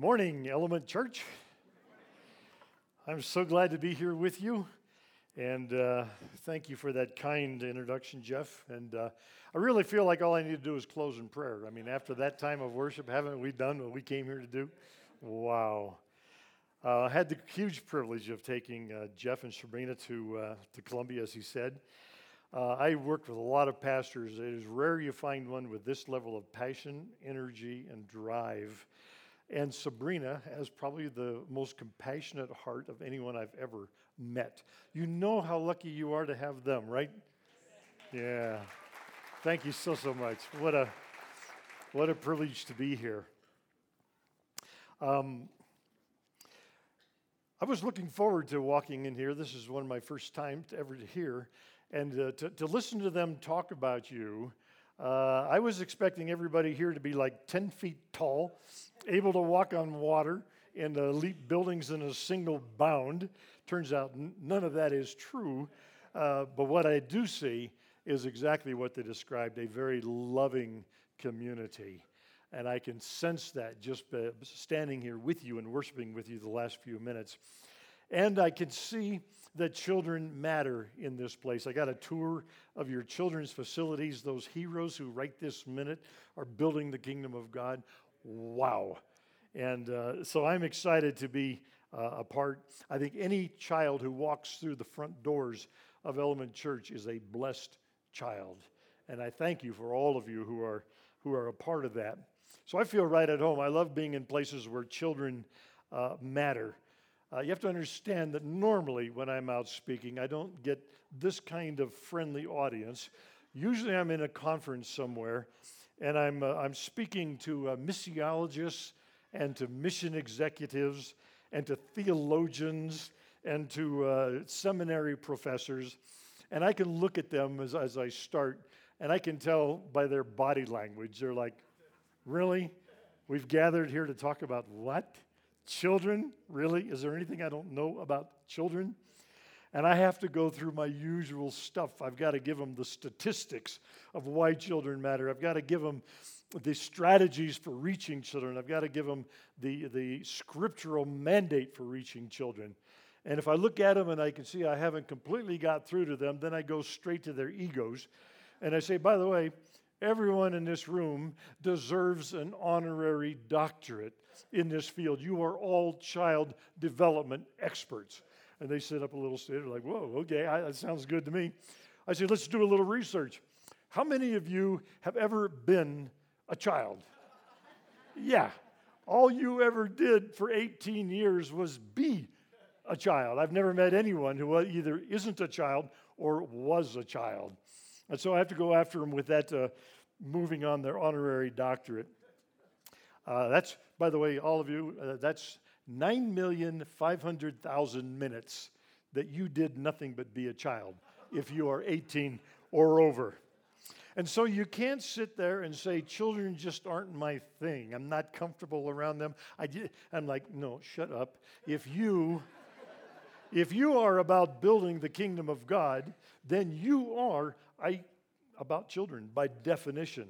Good morning, Element Church. I'm so glad to be here with you. And uh, thank you for that kind introduction, Jeff. And uh, I really feel like all I need to do is close in prayer. I mean, after that time of worship, haven't we done what we came here to do? Wow. Uh, I had the huge privilege of taking uh, Jeff and Sabrina to, uh, to Colombia, as he said. Uh, I worked with a lot of pastors. It is rare you find one with this level of passion, energy, and drive. And Sabrina has probably the most compassionate heart of anyone I've ever met. You know how lucky you are to have them, right? Yeah. Thank you so so much. What a what a privilege to be here. Um, I was looking forward to walking in here. This is one of my first times ever to hear, and uh, to, to listen to them talk about you. Uh, I was expecting everybody here to be like 10 feet tall, able to walk on water, and uh, leap buildings in a single bound. Turns out n- none of that is true. Uh, but what I do see is exactly what they described a very loving community. And I can sense that just standing here with you and worshiping with you the last few minutes. And I can see that children matter in this place. I got a tour of your children's facilities. Those heroes who, right this minute, are building the kingdom of God. Wow. And uh, so I'm excited to be uh, a part. I think any child who walks through the front doors of Element Church is a blessed child. And I thank you for all of you who are, who are a part of that. So I feel right at home. I love being in places where children uh, matter. Uh, you have to understand that normally when I'm out speaking, I don't get this kind of friendly audience. Usually I'm in a conference somewhere and I'm, uh, I'm speaking to uh, missiologists and to mission executives and to theologians and to uh, seminary professors. And I can look at them as, as I start and I can tell by their body language, they're like, Really? We've gathered here to talk about what? Children? Really? Is there anything I don't know about children? And I have to go through my usual stuff. I've got to give them the statistics of why children matter. I've got to give them the strategies for reaching children. I've got to give them the, the scriptural mandate for reaching children. And if I look at them and I can see I haven't completely got through to them, then I go straight to their egos. And I say, by the way, everyone in this room deserves an honorary doctorate in this field. You are all child development experts. And they sit up a little straighter, like, whoa, okay, I, that sounds good to me. I said, let's do a little research. How many of you have ever been a child? yeah. All you ever did for 18 years was be a child. I've never met anyone who either isn't a child or was a child. And so I have to go after them with that, uh, moving on their honorary doctorate. Uh, that's, by the way, all of you, uh, that's 9,500,000 minutes that you did nothing but be a child if you are 18 or over. And so you can't sit there and say, children just aren't my thing. I'm not comfortable around them. I am like, no, shut up. If you, if you are about building the kingdom of God, then you are I, about children by definition.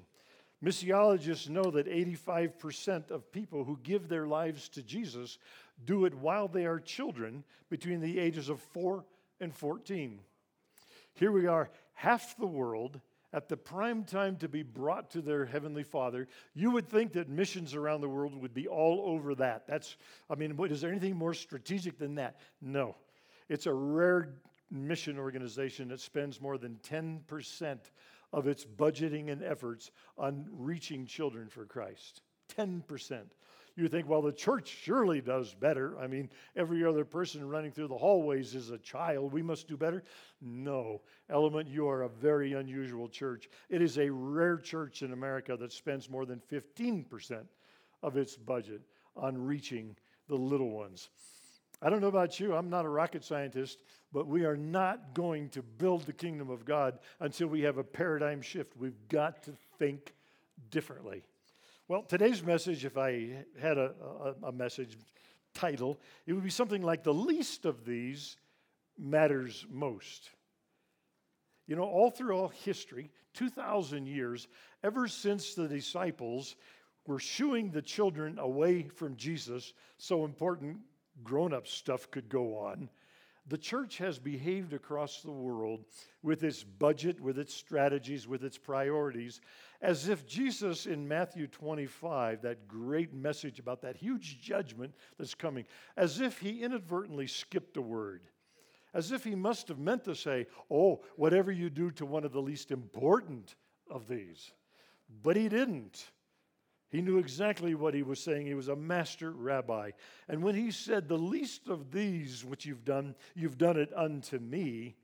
Missiologists know that 85% of people who give their lives to Jesus do it while they are children between the ages of 4 and 14. Here we are, half the world at the prime time to be brought to their heavenly father you would think that missions around the world would be all over that that's i mean is there anything more strategic than that no it's a rare mission organization that spends more than 10% of its budgeting and efforts on reaching children for Christ. 10%. You think, well, the church surely does better. I mean, every other person running through the hallways is a child. We must do better. No. Element, you are a very unusual church. It is a rare church in America that spends more than 15% of its budget on reaching the little ones. I don't know about you, I'm not a rocket scientist, but we are not going to build the kingdom of God until we have a paradigm shift. We've got to think differently. Well, today's message, if I had a, a, a message title, it would be something like The least of these matters most. You know, all through all history, 2,000 years, ever since the disciples were shooing the children away from Jesus so important grown up stuff could go on, the church has behaved across the world with its budget, with its strategies, with its priorities, as if Jesus in Matthew 25, that great message about that huge judgment that's coming, as if he inadvertently skipped a word, as if he must have meant to say, Oh, whatever you do to one of the least important of these. But he didn't. He knew exactly what he was saying. He was a master rabbi. And when he said, The least of these which you've done, you've done it unto me,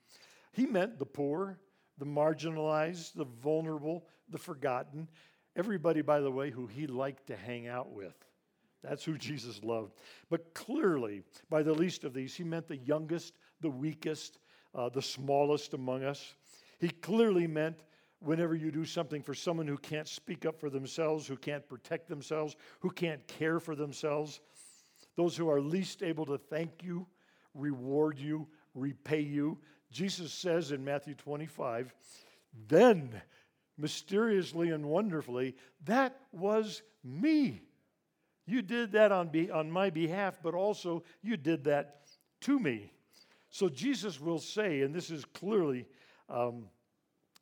he meant the poor, the marginalized, the vulnerable, the forgotten. Everybody, by the way, who he liked to hang out with. That's who Jesus loved. But clearly, by the least of these, he meant the youngest, the weakest, uh, the smallest among us. He clearly meant whenever you do something for someone who can't speak up for themselves, who can't protect themselves, who can't care for themselves, those who are least able to thank you, reward you, repay you. Jesus says in Matthew 25, then mysteriously and wonderfully, that was me. You did that on, be, on my behalf, but also you did that to me. So Jesus will say, and this is clearly um,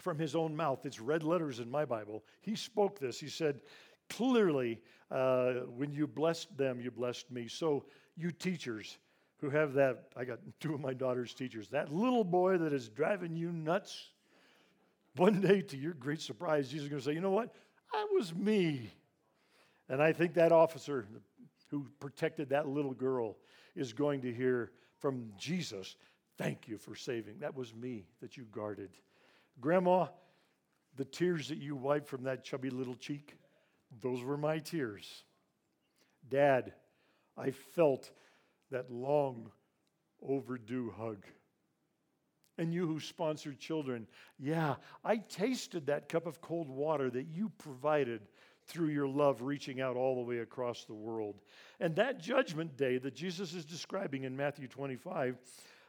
from his own mouth. It's red letters in my Bible. He spoke this. He said, Clearly, uh, when you blessed them, you blessed me. So, you teachers who have that, I got two of my daughter's teachers, that little boy that is driving you nuts, one day, to your great surprise, Jesus is going to say, You know what? That was me. And I think that officer who protected that little girl is going to hear from Jesus, Thank you for saving. That was me that you guarded. Grandma, the tears that you wiped from that chubby little cheek, those were my tears. Dad, I felt that long overdue hug. And you who sponsored children, yeah, I tasted that cup of cold water that you provided through your love reaching out all the way across the world. And that judgment day that Jesus is describing in Matthew 25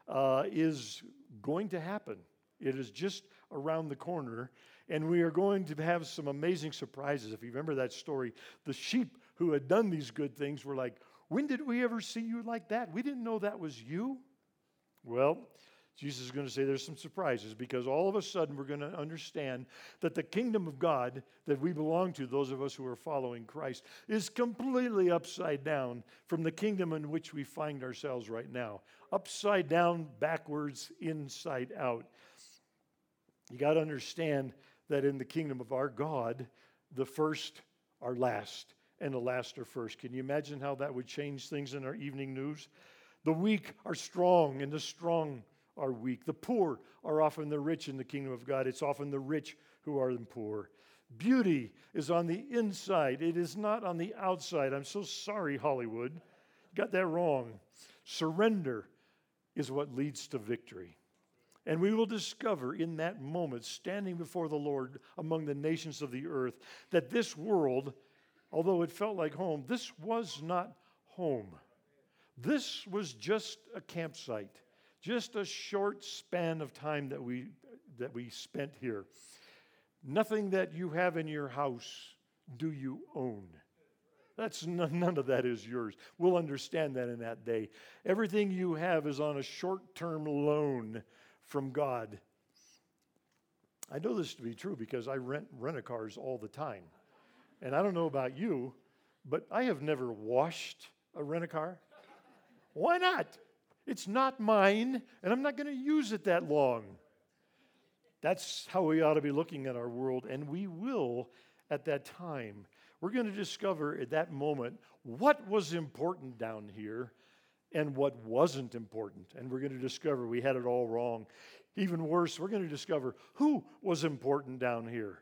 uh, is going to happen. It is just around the corner, and we are going to have some amazing surprises. If you remember that story, the sheep who had done these good things were like, When did we ever see you like that? We didn't know that was you. Well, Jesus is going to say there's some surprises because all of a sudden we're going to understand that the kingdom of God that we belong to, those of us who are following Christ, is completely upside down from the kingdom in which we find ourselves right now. Upside down, backwards, inside out. You got to understand that in the kingdom of our God, the first are last and the last are first. Can you imagine how that would change things in our evening news? The weak are strong and the strong are weak. The poor are often the rich in the kingdom of God. It's often the rich who are the poor. Beauty is on the inside, it is not on the outside. I'm so sorry, Hollywood. You got that wrong. Surrender is what leads to victory. And we will discover in that moment, standing before the Lord among the nations of the earth, that this world, although it felt like home, this was not home. This was just a campsite, just a short span of time that we, that we spent here. Nothing that you have in your house do you own. That's none, of that is yours. We'll understand that in that day. Everything you have is on a short term loan from God. I know this to be true because I rent rent a cars all the time. And I don't know about you, but I have never washed a rent a car. Why not? It's not mine, and I'm not going to use it that long. That's how we ought to be looking at our world, and we will at that time. We're going to discover at that moment what was important down here and what wasn't important. And we're going to discover we had it all wrong. Even worse, we're going to discover who was important down here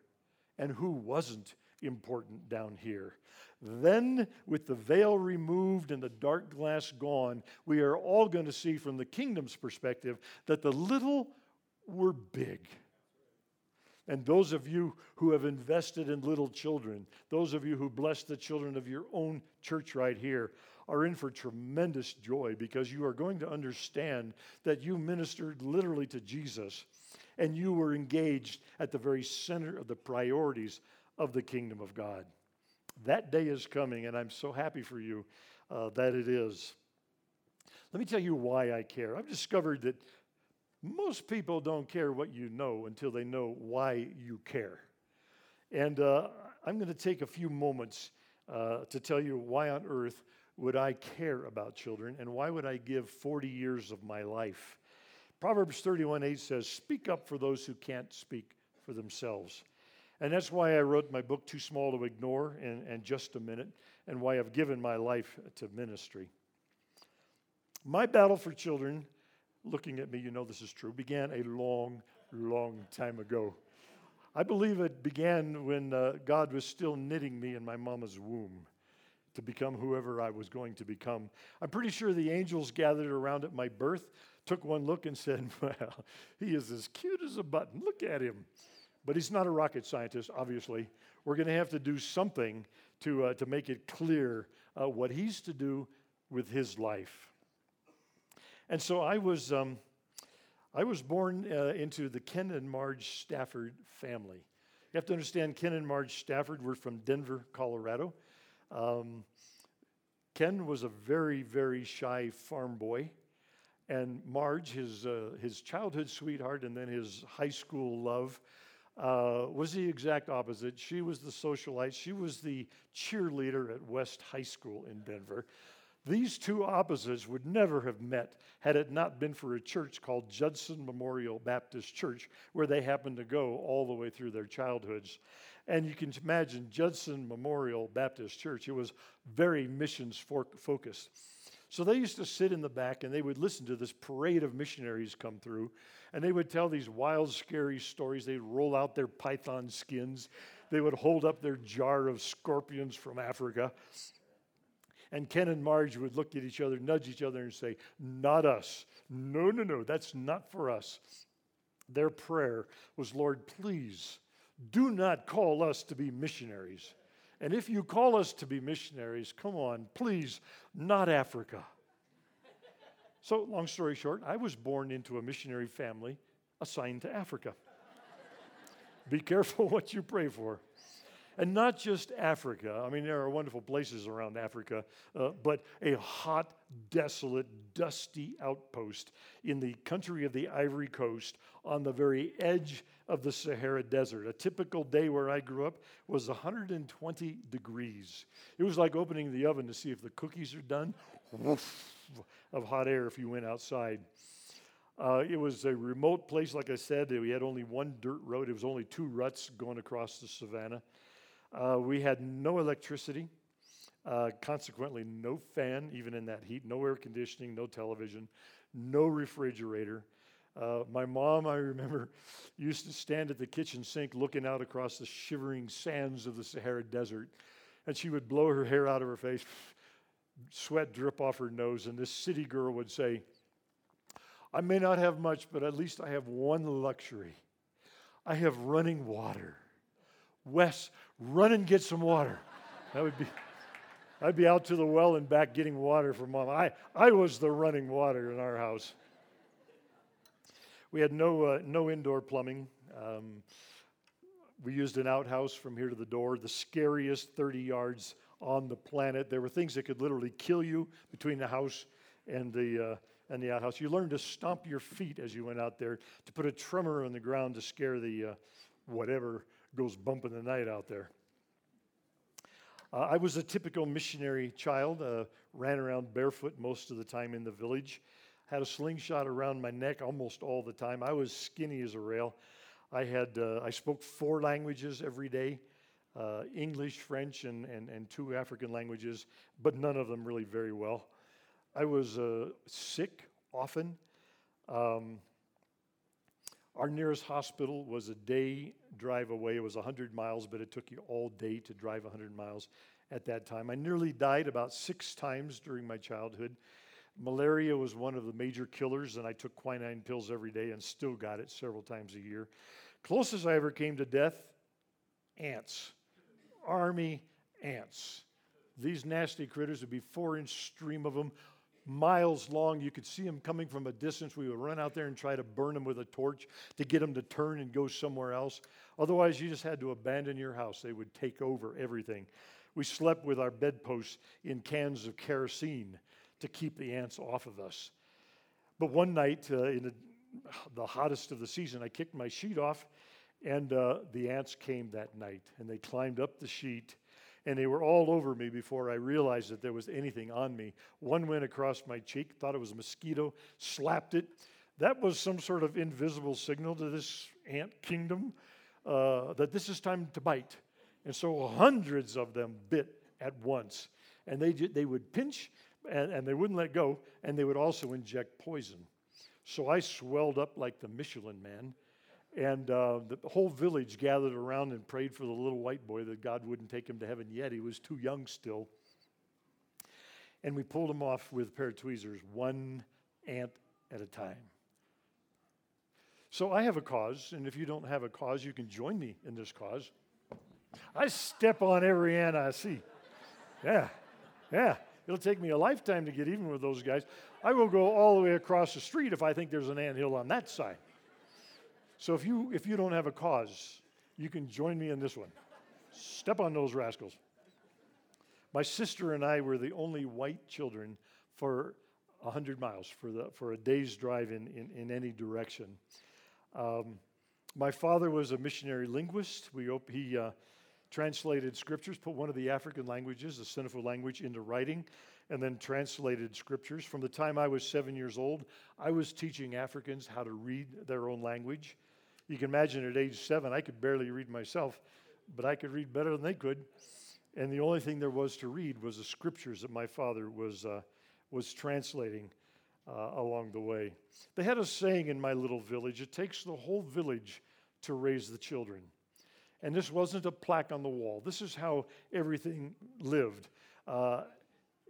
and who wasn't important down here. Then, with the veil removed and the dark glass gone, we are all going to see from the kingdom's perspective that the little were big. And those of you who have invested in little children, those of you who bless the children of your own church right here, are in for tremendous joy because you are going to understand that you ministered literally to Jesus and you were engaged at the very center of the priorities of the kingdom of God. That day is coming, and I'm so happy for you uh, that it is. Let me tell you why I care. I've discovered that most people don't care what you know until they know why you care. And uh, I'm going to take a few moments uh, to tell you why on earth would I care about children and why would I give 40 years of my life. Proverbs 31 8 says, Speak up for those who can't speak for themselves. And that's why I wrote my book, Too Small to Ignore, in, in just a minute, and why I've given my life to ministry. My battle for children, looking at me, you know this is true, began a long, long time ago. I believe it began when uh, God was still knitting me in my mama's womb to become whoever I was going to become. I'm pretty sure the angels gathered around at my birth, took one look, and said, Well, he is as cute as a button. Look at him. But he's not a rocket scientist, obviously. We're going to have to do something to, uh, to make it clear uh, what he's to do with his life. And so I was, um, I was born uh, into the Ken and Marge Stafford family. You have to understand, Ken and Marge Stafford were from Denver, Colorado. Um, Ken was a very, very shy farm boy. And Marge, his, uh, his childhood sweetheart and then his high school love, uh, was the exact opposite. She was the socialite, she was the cheerleader at West High School in Denver. These two opposites would never have met had it not been for a church called Judson Memorial Baptist Church, where they happened to go all the way through their childhoods. And you can imagine Judson Memorial Baptist Church, it was very missions focused. So they used to sit in the back and they would listen to this parade of missionaries come through, and they would tell these wild, scary stories. They'd roll out their python skins, they would hold up their jar of scorpions from Africa. And Ken and Marge would look at each other, nudge each other, and say, Not us. No, no, no, that's not for us. Their prayer was, Lord, please do not call us to be missionaries. And if you call us to be missionaries, come on, please, not Africa. so, long story short, I was born into a missionary family assigned to Africa. Be careful what you pray for. And not just Africa. I mean, there are wonderful places around Africa, uh, but a hot, desolate, dusty outpost in the country of the Ivory Coast on the very edge of the Sahara Desert. A typical day where I grew up was 120 degrees. It was like opening the oven to see if the cookies are done. of hot air if you went outside. Uh, it was a remote place, like I said. We had only one dirt road. It was only two ruts going across the savannah. Uh, we had no electricity, uh, consequently, no fan, even in that heat, no air conditioning, no television, no refrigerator. Uh, my mom, I remember, used to stand at the kitchen sink looking out across the shivering sands of the Sahara Desert, and she would blow her hair out of her face, sweat drip off her nose, and this city girl would say, I may not have much, but at least I have one luxury. I have running water. Wess, run and get some water. That would be, I'd be out to the well and back getting water for mom. I, I was the running water in our house. We had no, uh, no indoor plumbing. Um, we used an outhouse from here to the door, the scariest 30 yards on the planet. There were things that could literally kill you between the house and the, uh, and the outhouse. You learned to stomp your feet as you went out there, to put a tremor on the ground to scare the uh, whatever goes bumping the night out there. Uh, I was a typical missionary child, uh, ran around barefoot most of the time in the village had a slingshot around my neck almost all the time. I was skinny as a rail. I had uh, I spoke four languages every day. Uh, English, French, and, and, and two African languages, but none of them really very well. I was uh, sick often. Um, our nearest hospital was a day drive away. It was 100 miles, but it took you all day to drive 100 miles at that time. I nearly died about six times during my childhood. Malaria was one of the major killers, and I took quinine pills every day and still got it several times a year. Closest I ever came to death ants, army ants. These nasty critters would be four inch stream of them, miles long. You could see them coming from a distance. We would run out there and try to burn them with a torch to get them to turn and go somewhere else. Otherwise, you just had to abandon your house. They would take over everything. We slept with our bedposts in cans of kerosene to keep the ants off of us. But one night, uh, in the, the, hottest of the season, I kicked my sheet off, and uh, the ants came that night, and they climbed up the sheet, and they were all over me before I realized that there was anything on me. One went across my cheek, thought it was a mosquito, slapped it. That was some sort of invisible signal to this ant kingdom uh, that this is time to bite. And so hundreds of them bit at once. And they, they would pinch and, and they wouldn't let go, and they would also inject poison. So I swelled up like the Michelin man. And uh, the whole village gathered around and prayed for the little white boy that God wouldn't take him to heaven yet. He was too young still. And we pulled him off with a pair of tweezers, one ant at a time. So I have a cause, and if you don't have a cause, you can join me in this cause. I step on every ant I see. Yeah, yeah. It'll take me a lifetime to get even with those guys. I will go all the way across the street if I think there's an ant hill on that side. So if you if you don't have a cause, you can join me in this one. Step on those rascals. My sister and I were the only white children for 100 miles, for, the, for a day's drive in, in, in any direction. Um, my father was a missionary linguist. We, he, uh, translated scriptures, put one of the African languages, the Senufo language, into writing, and then translated scriptures. From the time I was seven years old, I was teaching Africans how to read their own language. You can imagine at age seven, I could barely read myself, but I could read better than they could. And the only thing there was to read was the scriptures that my father was, uh, was translating uh, along the way. They had a saying in my little village it takes the whole village to raise the children. And this wasn't a plaque on the wall. This is how everything lived. Uh,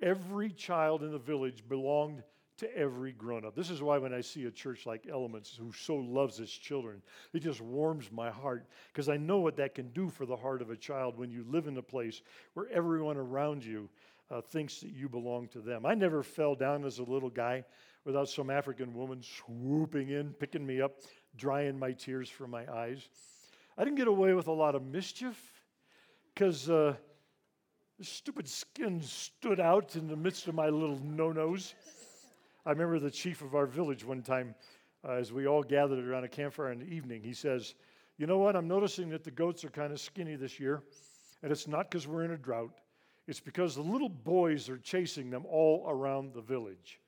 every child in the village belonged to every grown up. This is why when I see a church like Elements who so loves its children, it just warms my heart because I know what that can do for the heart of a child when you live in a place where everyone around you uh, thinks that you belong to them. I never fell down as a little guy without some African woman swooping in, picking me up, drying my tears from my eyes. I didn't get away with a lot of mischief because uh, the stupid skin stood out in the midst of my little no nos. I remember the chief of our village one time, uh, as we all gathered around a campfire in the evening, he says, You know what? I'm noticing that the goats are kind of skinny this year, and it's not because we're in a drought. It's because the little boys are chasing them all around the village.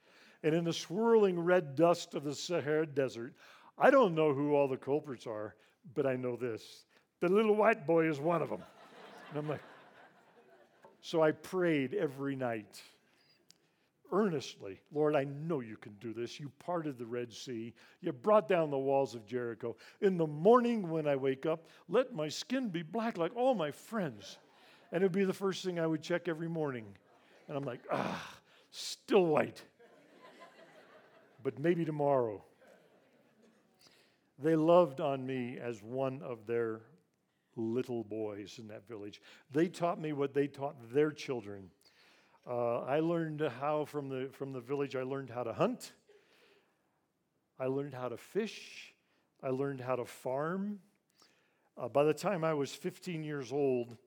And in the swirling red dust of the Sahara Desert, I don't know who all the culprits are, but I know this the little white boy is one of them. And I'm like, so I prayed every night earnestly, Lord, I know you can do this. You parted the Red Sea, you brought down the walls of Jericho. In the morning when I wake up, let my skin be black like all my friends. And it would be the first thing I would check every morning. And I'm like, ah, still white. but maybe tomorrow they loved on me as one of their little boys in that village. They taught me what they taught their children. Uh, I learned how from the, from the village, I learned how to hunt. I learned how to fish. I learned how to farm. Uh, by the time I was 15 years old,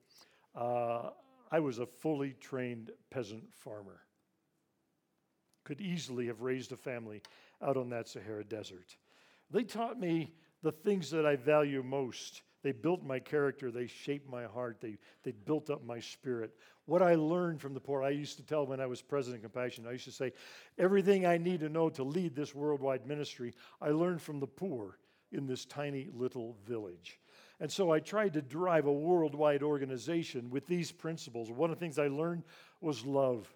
uh, I was a fully trained peasant farmer. Could easily have raised a family out on that Sahara desert. They taught me the things that I value most. They built my character, they shaped my heart, they, they built up my spirit. What I learned from the poor, I used to tell when I was president of Compassion, I used to say, everything I need to know to lead this worldwide ministry, I learned from the poor in this tiny little village. And so I tried to drive a worldwide organization with these principles. One of the things I learned was love.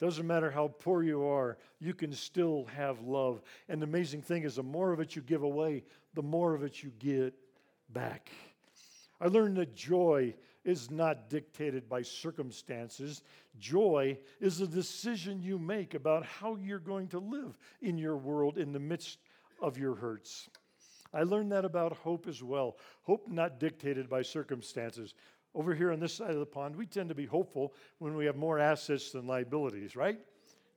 Doesn't matter how poor you are, you can still have love. And the amazing thing is, the more of it you give away, the more of it you get back. I learned that joy is not dictated by circumstances. Joy is a decision you make about how you're going to live in your world in the midst of your hurts. I learned that about hope as well. Hope not dictated by circumstances. Over here on this side of the pond, we tend to be hopeful when we have more assets than liabilities, right?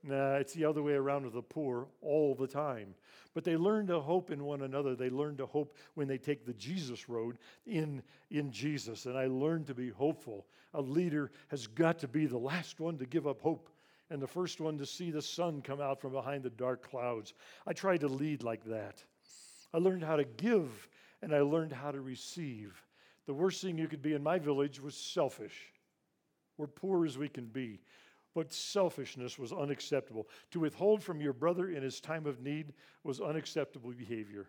Nah, it's the other way around with the poor all the time. But they learn to hope in one another. They learn to hope when they take the Jesus road in, in Jesus. And I learned to be hopeful. A leader has got to be the last one to give up hope and the first one to see the sun come out from behind the dark clouds. I tried to lead like that. I learned how to give and I learned how to receive. The worst thing you could be in my village was selfish. We're poor as we can be. But selfishness was unacceptable. To withhold from your brother in his time of need was unacceptable behavior.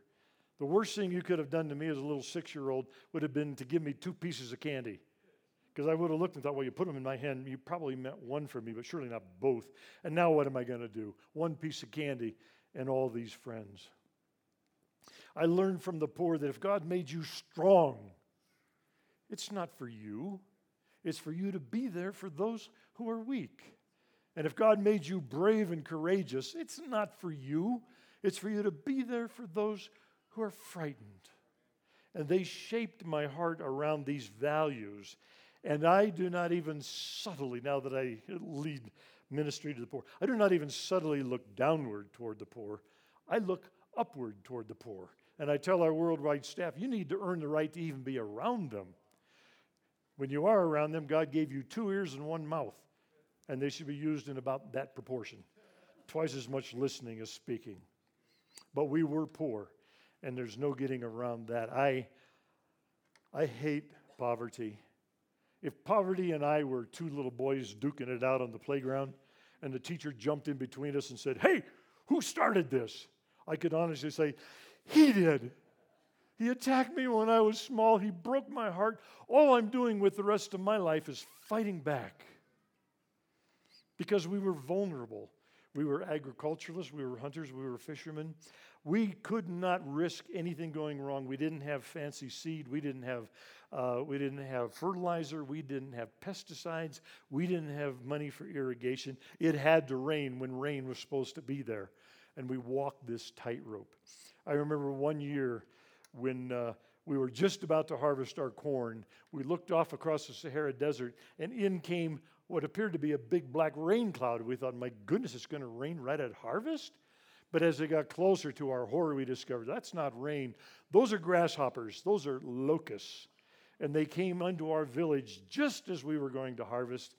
The worst thing you could have done to me as a little six year old would have been to give me two pieces of candy. Because I would have looked and thought, well, you put them in my hand, you probably meant one for me, but surely not both. And now what am I going to do? One piece of candy and all these friends. I learned from the poor that if God made you strong, it's not for you, it's for you to be there for those who are weak. And if God made you brave and courageous, it's not for you, it's for you to be there for those who are frightened. And they shaped my heart around these values. And I do not even subtly, now that I lead ministry to the poor, I do not even subtly look downward toward the poor. I look upward toward the poor. And I tell our worldwide staff, you need to earn the right to even be around them. When you are around them, God gave you two ears and one mouth, and they should be used in about that proportion twice as much listening as speaking. But we were poor, and there's no getting around that. I, I hate poverty. If poverty and I were two little boys duking it out on the playground, and the teacher jumped in between us and said, Hey, who started this? I could honestly say, He did. He attacked me when I was small. He broke my heart. All I'm doing with the rest of my life is fighting back because we were vulnerable. We were agriculturalists, we were hunters, we were fishermen. We could not risk anything going wrong. We didn't have fancy seed. We didn't have, uh, we didn't have fertilizer. We didn't have pesticides. We didn't have money for irrigation. It had to rain when rain was supposed to be there. And we walked this tightrope. I remember one year when uh, we were just about to harvest our corn, we looked off across the Sahara Desert, and in came what appeared to be a big black rain cloud. We thought, my goodness, it's going to rain right at harvest? But as it got closer to our horror, we discovered that's not rain. Those are grasshoppers, those are locusts. And they came unto our village just as we were going to harvest.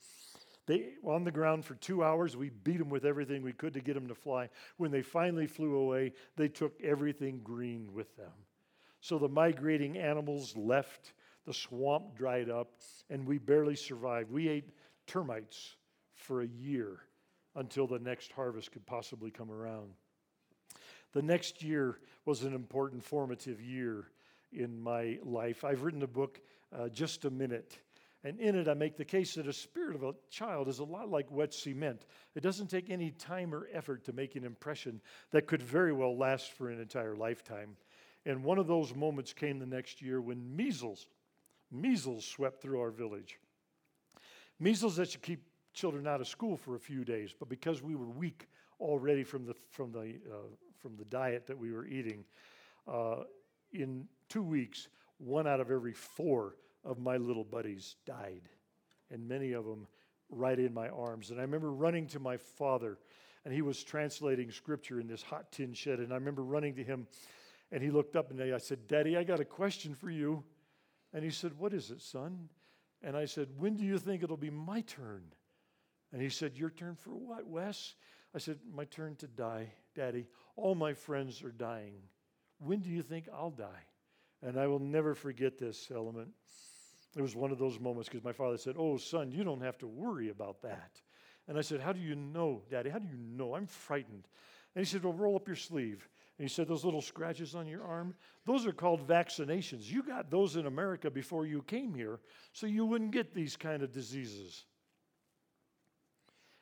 They were on the ground for two hours. We beat them with everything we could to get them to fly. When they finally flew away, they took everything green with them. So the migrating animals left, the swamp dried up, and we barely survived. We ate termites for a year until the next harvest could possibly come around. The next year was an important formative year in my life. I've written a book, uh, Just a Minute. And in it, I make the case that a spirit of a child is a lot like wet cement. It doesn't take any time or effort to make an impression that could very well last for an entire lifetime. And one of those moments came the next year when measles, measles swept through our village. Measles that should keep children out of school for a few days, but because we were weak already from the, from the, uh, from the diet that we were eating, uh, in two weeks, one out of every four of my little buddies died, and many of them right in my arms. And I remember running to my father, and he was translating scripture in this hot tin shed. And I remember running to him and he looked up and I said, Daddy, I got a question for you. And he said, What is it, son? And I said, When do you think it'll be my turn? And he said, Your turn for what, Wess? I said, My turn to die, Daddy. All my friends are dying. When do you think I'll die? And I will never forget this element. It was one of those moments because my father said, Oh, son, you don't have to worry about that. And I said, How do you know, Daddy? How do you know? I'm frightened. And he said, Well, roll up your sleeve. And he said, Those little scratches on your arm, those are called vaccinations. You got those in America before you came here, so you wouldn't get these kind of diseases.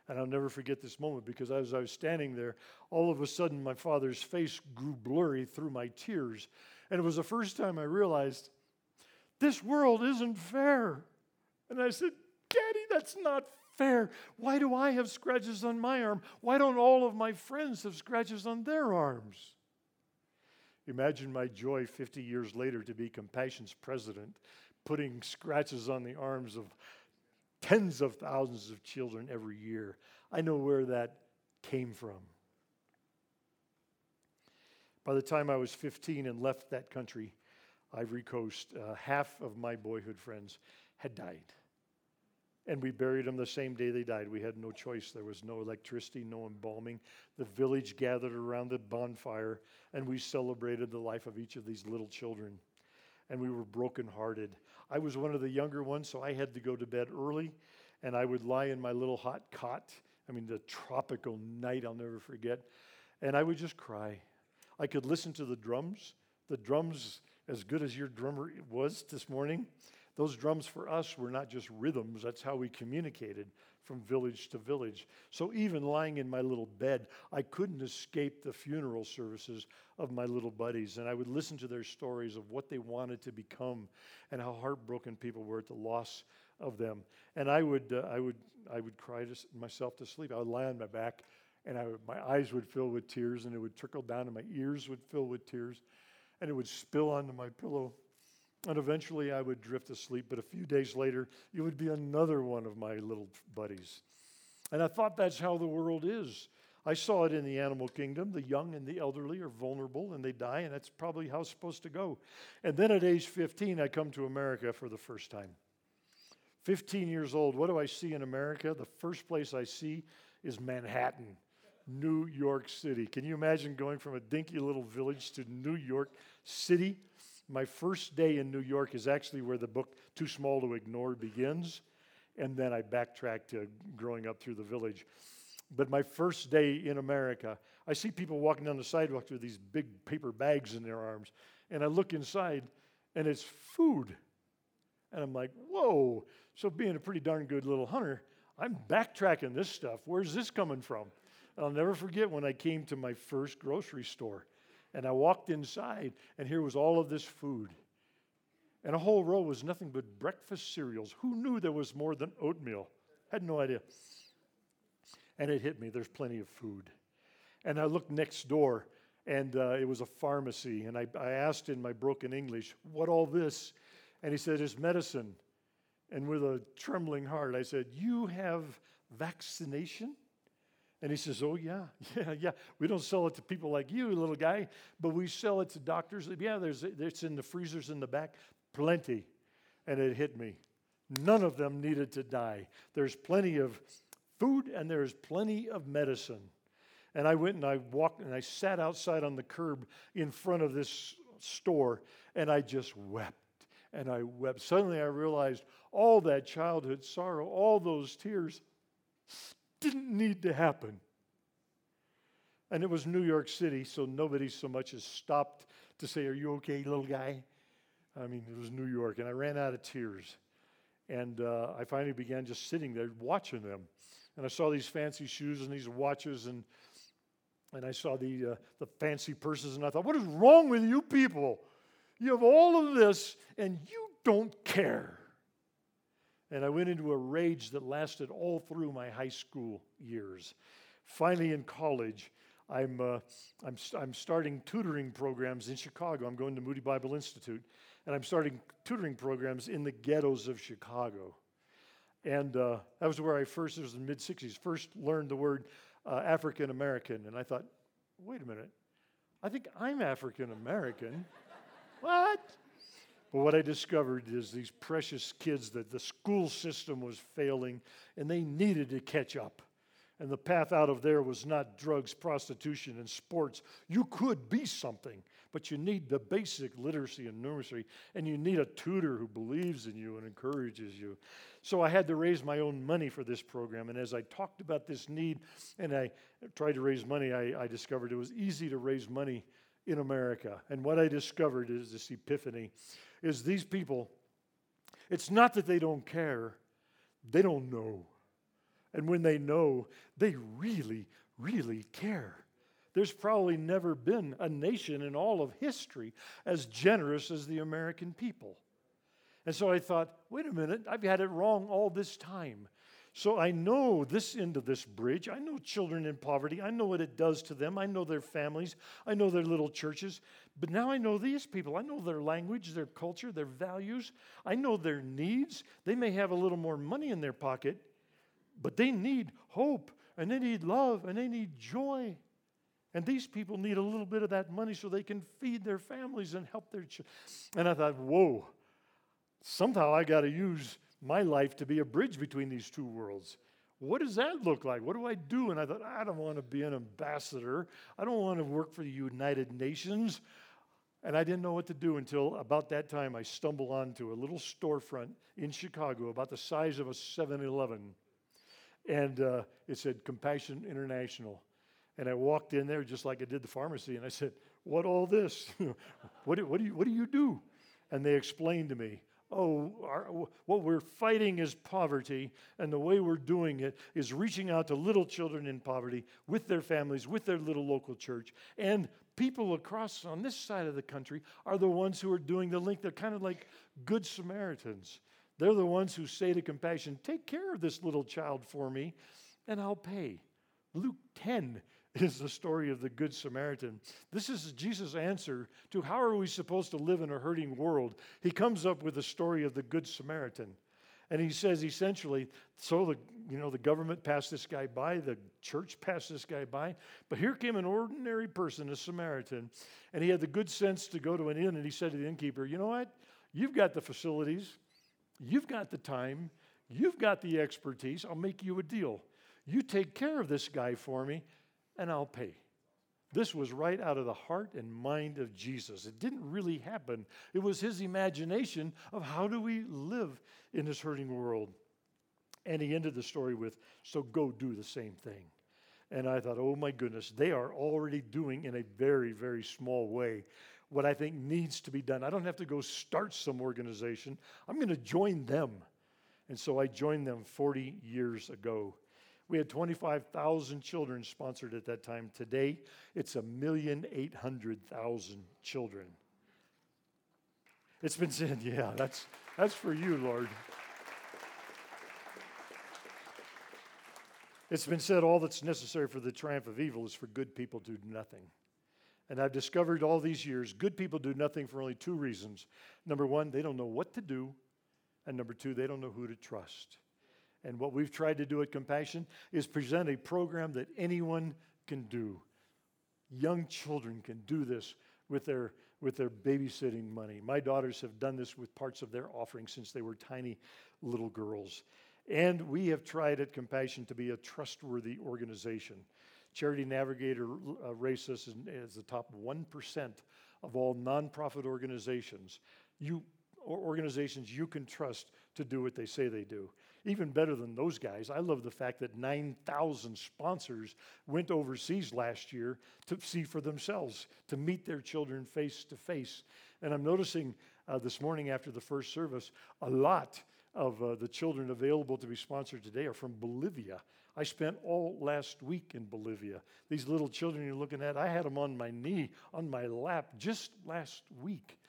And I'll never forget this moment because as I was standing there, all of a sudden my father's face grew blurry through my tears. And it was the first time I realized this world isn't fair. And I said, Daddy, that's not fair. Why do I have scratches on my arm? Why don't all of my friends have scratches on their arms? Imagine my joy 50 years later to be Compassion's president, putting scratches on the arms of tens of thousands of children every year. I know where that came from. By the time I was 15 and left that country, Ivory Coast, uh, half of my boyhood friends had died. And we buried them the same day they died. We had no choice. There was no electricity, no embalming. The village gathered around the bonfire, and we celebrated the life of each of these little children. And we were brokenhearted. I was one of the younger ones, so I had to go to bed early, and I would lie in my little hot cot. I mean, the tropical night I'll never forget. And I would just cry. I could listen to the drums. The drums, as good as your drummer was this morning, those drums for us were not just rhythms, that's how we communicated from village to village. So even lying in my little bed, I couldn't escape the funeral services of my little buddies. And I would listen to their stories of what they wanted to become and how heartbroken people were at the loss of them. And I would, uh, I would, I would cry to myself to sleep. I would lie on my back and I would, my eyes would fill with tears and it would trickle down and my ears would fill with tears and it would spill onto my pillow. And eventually I would drift asleep, but a few days later, it would be another one of my little buddies. And I thought that's how the world is. I saw it in the animal kingdom. The young and the elderly are vulnerable and they die, and that's probably how it's supposed to go. And then at age 15, I come to America for the first time. 15 years old, what do I see in America? The first place I see is Manhattan. New York City. Can you imagine going from a dinky little village to New York City? My first day in New York is actually where the book Too Small to Ignore begins. And then I backtrack to growing up through the village. But my first day in America, I see people walking down the sidewalk with these big paper bags in their arms. And I look inside, and it's food. And I'm like, whoa. So, being a pretty darn good little hunter, I'm backtracking this stuff. Where's this coming from? I'll never forget when I came to my first grocery store and I walked inside, and here was all of this food. And a whole row was nothing but breakfast cereals. Who knew there was more than oatmeal? Had no idea. And it hit me there's plenty of food. And I looked next door, and uh, it was a pharmacy. And I, I asked in my broken English, What all this? And he said, It's medicine. And with a trembling heart, I said, You have vaccination? And he says, Oh, yeah, yeah, yeah. We don't sell it to people like you, little guy, but we sell it to doctors. Yeah, there's, it's in the freezers in the back, plenty. And it hit me. None of them needed to die. There's plenty of food and there's plenty of medicine. And I went and I walked and I sat outside on the curb in front of this store and I just wept and I wept. Suddenly I realized all that childhood sorrow, all those tears didn't need to happen. And it was New York City, so nobody so much as stopped to say, Are you okay, little guy? I mean, it was New York, and I ran out of tears. And uh, I finally began just sitting there watching them. And I saw these fancy shoes and these watches, and, and I saw the, uh, the fancy purses, and I thought, What is wrong with you people? You have all of this, and you don't care. And I went into a rage that lasted all through my high school years. Finally, in college, I'm, uh, I'm, I'm starting tutoring programs in Chicago. I'm going to Moody Bible Institute, and I'm starting tutoring programs in the ghettos of Chicago. And uh, that was where I first, it was in the mid 60s, first learned the word uh, African American. And I thought, wait a minute, I think I'm African American. what? But what I discovered is these precious kids that the school system was failing and they needed to catch up. And the path out of there was not drugs, prostitution, and sports. You could be something, but you need the basic literacy and numeracy, and you need a tutor who believes in you and encourages you. So I had to raise my own money for this program. And as I talked about this need and I tried to raise money, I, I discovered it was easy to raise money in America. And what I discovered is this epiphany is these people, it's not that they don't care, they don't know. And when they know, they really, really care. There's probably never been a nation in all of history as generous as the American people. And so I thought, wait a minute, I've had it wrong all this time. So I know this end of this bridge. I know children in poverty. I know what it does to them. I know their families. I know their little churches. But now I know these people. I know their language, their culture, their values. I know their needs. They may have a little more money in their pocket, but they need hope and they need love and they need joy. And these people need a little bit of that money so they can feed their families and help their children. And I thought, whoa, somehow I got to use my life to be a bridge between these two worlds. What does that look like? What do I do? And I thought, I don't want to be an ambassador. I don't want to work for the United Nations. And I didn't know what to do until about that time I stumbled onto a little storefront in Chicago about the size of a 7 Eleven. And uh, it said Compassion International. And I walked in there just like I did the pharmacy and I said, What all this? what, do, what, do you, what do you do? And they explained to me oh, our, what we're fighting is poverty, and the way we're doing it is reaching out to little children in poverty with their families, with their little local church. And people across on this side of the country are the ones who are doing the link. They're kind of like good Samaritans. They're the ones who say to compassion, Take care of this little child for me, and I'll pay. Luke 10 is the story of the Good Samaritan. This is Jesus' answer to how are we supposed to live in a hurting world. He comes up with the story of the Good Samaritan. And he says essentially, so the you know the government passed this guy by, the church passed this guy by, but here came an ordinary person, a Samaritan, and he had the good sense to go to an inn and he said to the innkeeper, you know what? You've got the facilities, you've got the time, you've got the expertise. I'll make you a deal. You take care of this guy for me, and I'll pay. This was right out of the heart and mind of Jesus. It didn't really happen. It was his imagination of how do we live in this hurting world. And he ended the story with, So go do the same thing. And I thought, oh my goodness, they are already doing in a very, very small way what I think needs to be done. I don't have to go start some organization, I'm going to join them. And so I joined them 40 years ago. We had 25,000 children sponsored at that time. Today, it's a million eight hundred thousand children. It's been said, yeah, that's, that's for you, Lord. It's been said all that's necessary for the triumph of evil is for good people to do nothing. And I've discovered all these years good people do nothing for only two reasons. Number one, they don't know what to do. And number two, they don't know who to trust. And what we've tried to do at Compassion is present a program that anyone can do. Young children can do this with their, with their babysitting money. My daughters have done this with parts of their offering since they were tiny little girls. And we have tried at Compassion to be a trustworthy organization. Charity Navigator uh, rates us as, the top 1% of all nonprofit organizations. You organizations you can trust to do what they say they do. Even better than those guys, I love the fact that 9,000 sponsors went overseas last year to see for themselves, to meet their children face to face. And I'm noticing uh, this morning after the first service, a lot of uh, the children available to be sponsored today are from Bolivia. I spent all last week in Bolivia. These little children you're looking at, I had them on my knee, on my lap, just last week.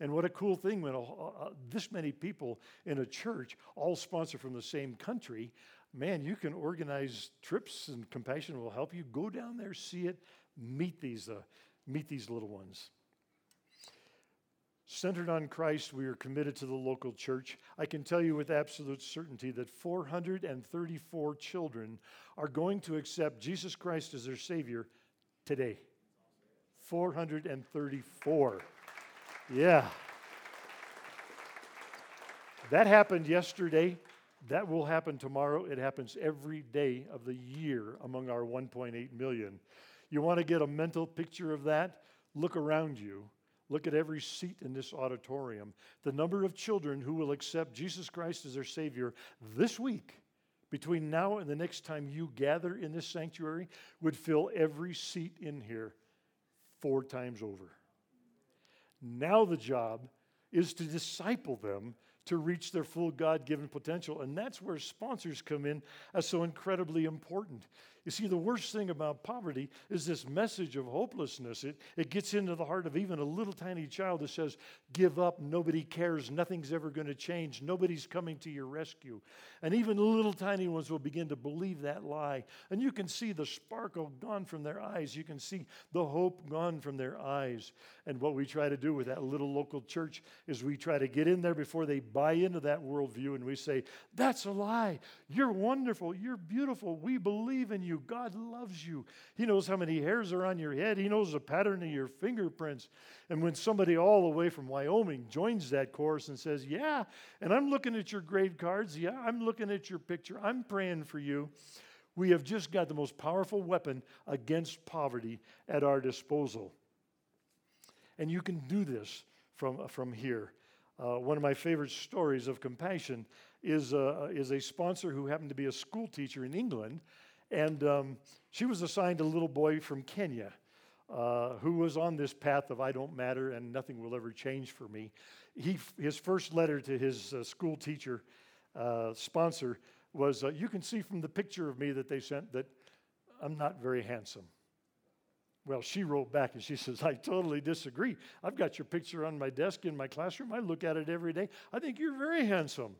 And what a cool thing when uh, uh, this many people in a church all sponsor from the same country. Man, you can organize trips, and Compassion will help you go down there, see it, meet these, uh, meet these little ones. Centered on Christ, we are committed to the local church. I can tell you with absolute certainty that 434 children are going to accept Jesus Christ as their Savior today. 434. Yeah. That happened yesterday. That will happen tomorrow. It happens every day of the year among our 1.8 million. You want to get a mental picture of that? Look around you. Look at every seat in this auditorium. The number of children who will accept Jesus Christ as their Savior this week, between now and the next time you gather in this sanctuary, would fill every seat in here four times over. Now the job is to disciple them to reach their full God given potential. And that's where sponsors come in as so incredibly important. You see, the worst thing about poverty is this message of hopelessness. It, it gets into the heart of even a little tiny child that says, Give up, nobody cares, nothing's ever going to change, nobody's coming to your rescue. And even little tiny ones will begin to believe that lie. And you can see the sparkle gone from their eyes, you can see the hope gone from their eyes. And what we try to do with that little local church is we try to get in there before they buy into that worldview and we say, That's a lie. You're wonderful. You're beautiful. We believe in you. You. God loves you. He knows how many hairs are on your head, He knows the pattern of your fingerprints. And when somebody all the way from Wyoming joins that course and says, Yeah, and I'm looking at your grade cards, yeah, I'm looking at your picture, I'm praying for you. We have just got the most powerful weapon against poverty at our disposal. And you can do this from, from here. Uh, one of my favorite stories of compassion is, uh, is a sponsor who happened to be a school teacher in England. And um, she was assigned a little boy from Kenya uh, who was on this path of I don't matter and nothing will ever change for me. He, his first letter to his uh, school teacher uh, sponsor was uh, You can see from the picture of me that they sent that I'm not very handsome. Well, she wrote back and she says, I totally disagree. I've got your picture on my desk in my classroom. I look at it every day. I think you're very handsome.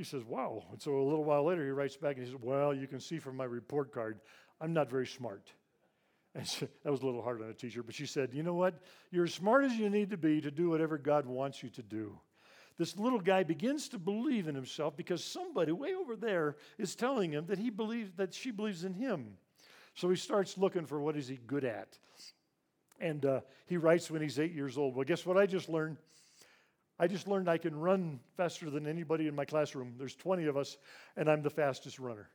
He says, Wow. And so a little while later, he writes back and he says, Well, you can see from my report card, I'm not very smart. And so, that was a little hard on a teacher, but she said, You know what? You're as smart as you need to be to do whatever God wants you to do. This little guy begins to believe in himself because somebody way over there is telling him that he believes that she believes in him. So he starts looking for what is he good at. And uh, he writes when he's eight years old. Well, guess what I just learned? I just learned I can run faster than anybody in my classroom. There's 20 of us, and I'm the fastest runner.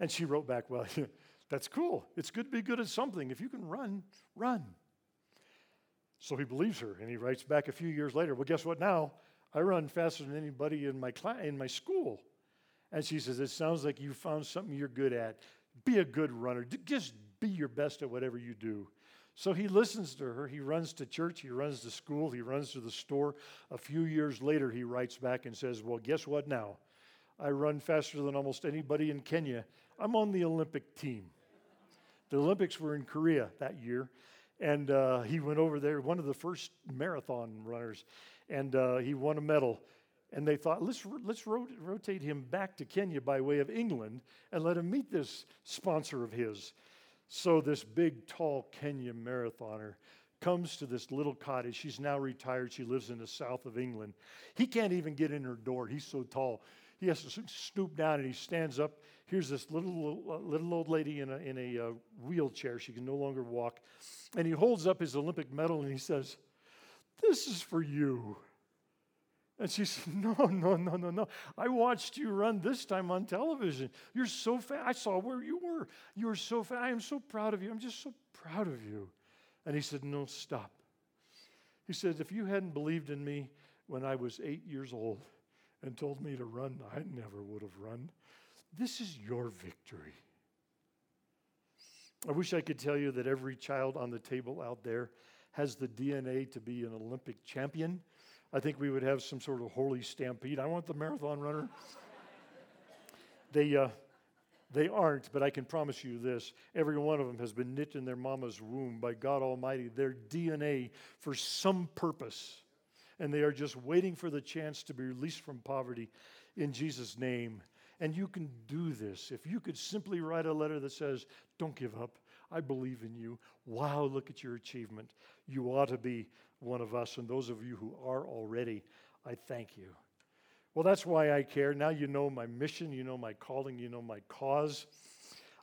And she wrote back, Well, that's cool. It's good to be good at something. If you can run, run. So he believes her, and he writes back a few years later, Well, guess what now? I run faster than anybody in my, cl- in my school. And she says, It sounds like you found something you're good at. Be a good runner. Just be your best at whatever you do. So he listens to her. He runs to church. He runs to school. He runs to the store. A few years later, he writes back and says, Well, guess what now? I run faster than almost anybody in Kenya. I'm on the Olympic team. The Olympics were in Korea that year. And uh, he went over there, one of the first marathon runners, and uh, he won a medal. And they thought, let's, let's rotate him back to Kenya by way of England and let him meet this sponsor of his. So, this big, tall Kenya marathoner comes to this little cottage. She's now retired. She lives in the south of England. He can't even get in her door. He's so tall. He has to stoop down and he stands up. Here's this little, little old lady in a, in a uh, wheelchair. She can no longer walk. And he holds up his Olympic medal and he says, This is for you. And she said, No, no, no, no, no. I watched you run this time on television. You're so fast. I saw where you were. You were so fast. I am so proud of you. I'm just so proud of you. And he said, No, stop. He said, If you hadn't believed in me when I was eight years old and told me to run, I never would have run. This is your victory. I wish I could tell you that every child on the table out there has the DNA to be an Olympic champion I think we would have some sort of holy stampede. I want the marathon runner. they, uh, they aren't, but I can promise you this every one of them has been knit in their mama's womb by God Almighty, their DNA for some purpose. And they are just waiting for the chance to be released from poverty in Jesus' name. And you can do this. If you could simply write a letter that says, Don't give up. I believe in you. Wow, look at your achievement. You ought to be one of us. And those of you who are already, I thank you. Well, that's why I care. Now you know my mission, you know my calling, you know my cause.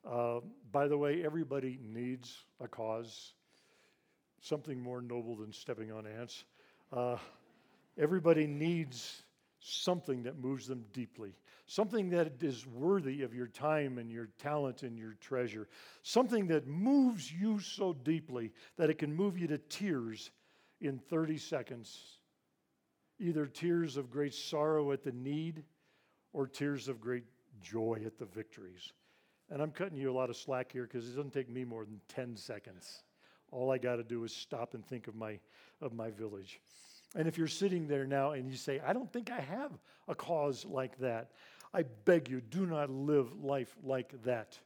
Uh, by the way, everybody needs a cause, something more noble than stepping on ants. Uh, everybody needs something that moves them deeply, something that is worthy of your time and your talent and your treasure, something that moves you so deeply that it can move you to tears in 30 seconds. Either tears of great sorrow at the need or tears of great joy at the victories. And I'm cutting you a lot of slack here because it doesn't take me more than 10 seconds. All I got to do is stop and think of my, of my village. And if you're sitting there now and you say, I don't think I have a cause like that, I beg you, do not live life like that.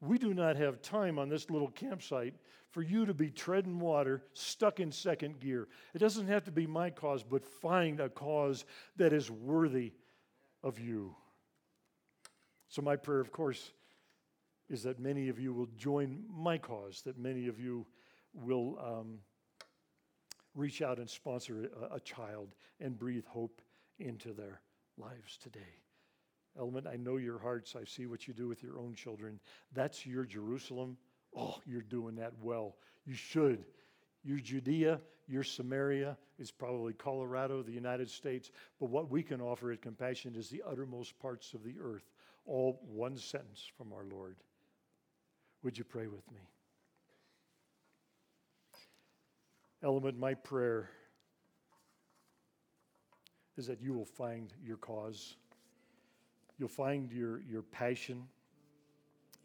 We do not have time on this little campsite for you to be treading water, stuck in second gear. It doesn't have to be my cause, but find a cause that is worthy of you. So, my prayer, of course, is that many of you will join my cause, that many of you will um, reach out and sponsor a, a child and breathe hope into their lives today. Element, I know your hearts. I see what you do with your own children. That's your Jerusalem. Oh, you're doing that well. You should. Your Judea, your Samaria is probably Colorado, the United States. But what we can offer at Compassion is the uttermost parts of the earth, all one sentence from our Lord. Would you pray with me? Element, my prayer is that you will find your cause. You'll find your, your passion,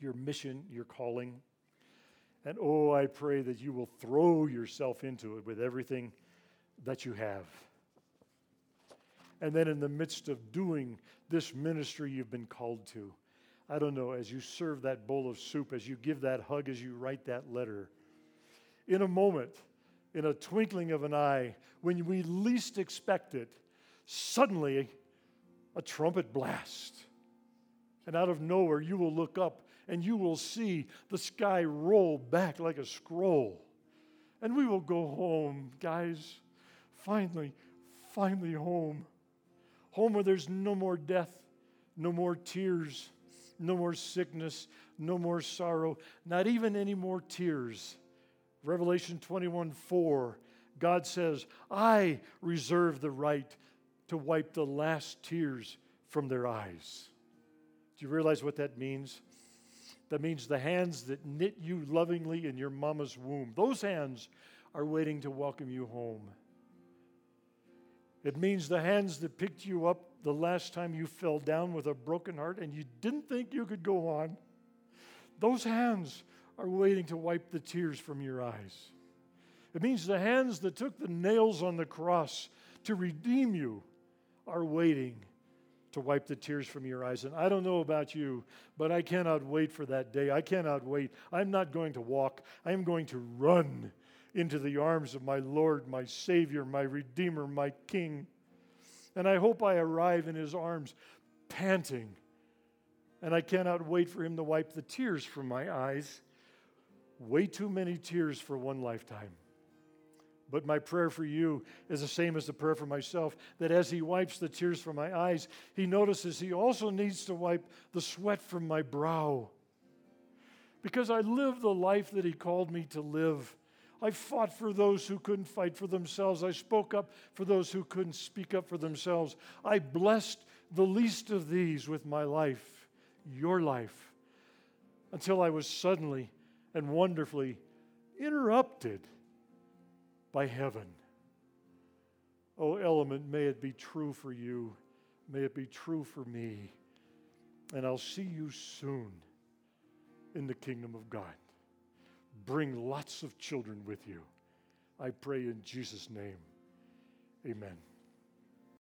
your mission, your calling. And oh, I pray that you will throw yourself into it with everything that you have. And then, in the midst of doing this ministry you've been called to, I don't know, as you serve that bowl of soup, as you give that hug, as you write that letter, in a moment, in a twinkling of an eye, when we least expect it, suddenly a trumpet blast. And out of nowhere, you will look up and you will see the sky roll back like a scroll. And we will go home, guys. Finally, finally home. Home where there's no more death, no more tears, no more sickness, no more sorrow, not even any more tears. Revelation 21 4, God says, I reserve the right to wipe the last tears from their eyes. Do you realize what that means? That means the hands that knit you lovingly in your mama's womb, those hands are waiting to welcome you home. It means the hands that picked you up the last time you fell down with a broken heart and you didn't think you could go on. Those hands are waiting to wipe the tears from your eyes. It means the hands that took the nails on the cross to redeem you are waiting to wipe the tears from your eyes. And I don't know about you, but I cannot wait for that day. I cannot wait. I'm not going to walk, I am going to run into the arms of my Lord, my Savior, my Redeemer, my King. And I hope I arrive in his arms panting. And I cannot wait for him to wipe the tears from my eyes. Way too many tears for one lifetime. But my prayer for you is the same as the prayer for myself that as He wipes the tears from my eyes, He notices He also needs to wipe the sweat from my brow. Because I live the life that He called me to live. I fought for those who couldn't fight for themselves. I spoke up for those who couldn't speak up for themselves. I blessed the least of these with my life, your life, until I was suddenly and wonderfully interrupted by heaven. Oh, element, may it be true for you. May it be true for me. And I'll see you soon in the kingdom of God. Bring lots of children with you. I pray in Jesus' name. Amen.